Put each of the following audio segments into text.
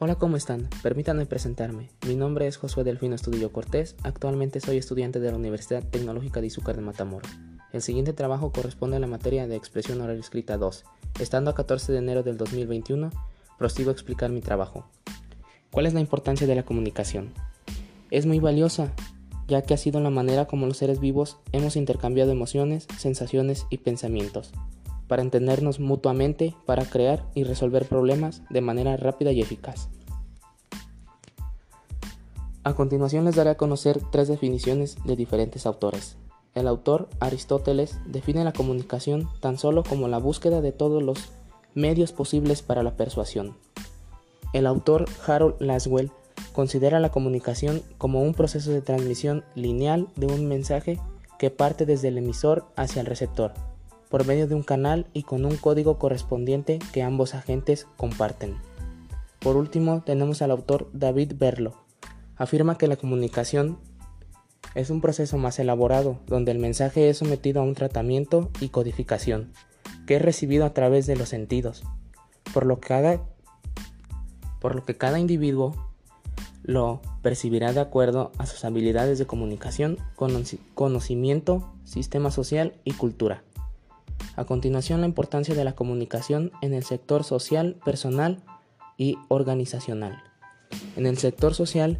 Hola, ¿cómo están? Permítanme presentarme. Mi nombre es Josué Delfino Estudillo Cortés. Actualmente soy estudiante de la Universidad Tecnológica de Izúcar de Matamoros. El siguiente trabajo corresponde a la materia de expresión oral escrita 2. Estando a 14 de enero del 2021, prosigo a explicar mi trabajo. ¿Cuál es la importancia de la comunicación? Es muy valiosa, ya que ha sido la manera como los seres vivos hemos intercambiado emociones, sensaciones y pensamientos para entendernos mutuamente, para crear y resolver problemas de manera rápida y eficaz. A continuación les daré a conocer tres definiciones de diferentes autores. El autor Aristóteles define la comunicación tan solo como la búsqueda de todos los medios posibles para la persuasión. El autor Harold Laswell considera la comunicación como un proceso de transmisión lineal de un mensaje que parte desde el emisor hacia el receptor por medio de un canal y con un código correspondiente que ambos agentes comparten. Por último, tenemos al autor David Berlo. Afirma que la comunicación es un proceso más elaborado, donde el mensaje es sometido a un tratamiento y codificación, que es recibido a través de los sentidos, por lo que cada, por lo que cada individuo lo percibirá de acuerdo a sus habilidades de comunicación, conocimiento, sistema social y cultura. A continuación, la importancia de la comunicación en el sector social, personal y organizacional. En el sector social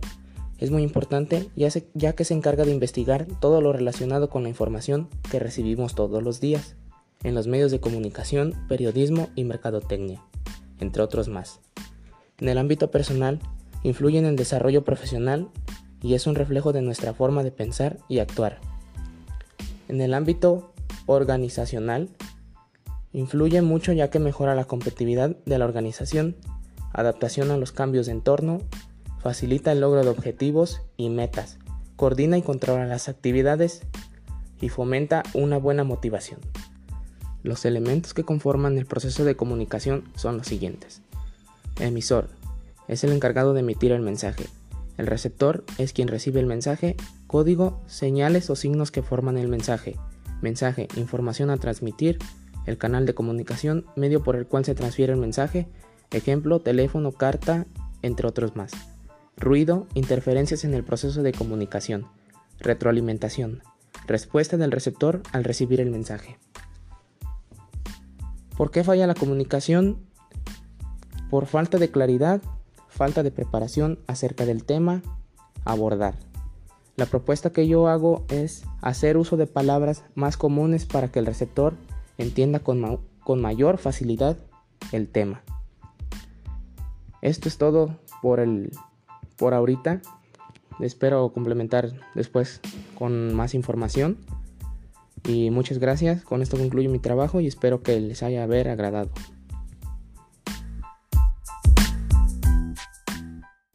es muy importante ya, ya, que se encarga de investigar todo lo relacionado con la información que recibimos todos los días en los medios de comunicación, periodismo y mercadotecnia, entre otros más. En el ámbito personal, influye en el desarrollo profesional y es un reflejo de nuestra forma de pensar y actuar. En el ámbito organizacional, Influye mucho ya que mejora la competitividad de la organización, adaptación a los cambios de entorno, facilita el logro de objetivos y metas, coordina y controla las actividades y fomenta una buena motivación. Los elementos que conforman el proceso de comunicación son los siguientes. emisor es el encargado de emitir el mensaje. El receptor es quien recibe el mensaje, código, señales o signos que forman el mensaje. Mensaje, información a transmitir, el canal de comunicación, medio por el cual se transfiere el mensaje, ejemplo, teléfono, carta, entre otros más. Ruido, interferencias en el proceso de comunicación. Retroalimentación, respuesta del receptor al recibir el mensaje. ¿Por qué falla la comunicación? Por falta de claridad, falta de preparación acerca del tema, abordar. La propuesta que yo hago es hacer uso de palabras más comunes para que el receptor entienda con, con mayor facilidad el tema. Esto es todo por, el, por ahorita. Espero complementar después con más información. Y muchas gracias. Con esto concluyo mi trabajo y espero que les haya agradado.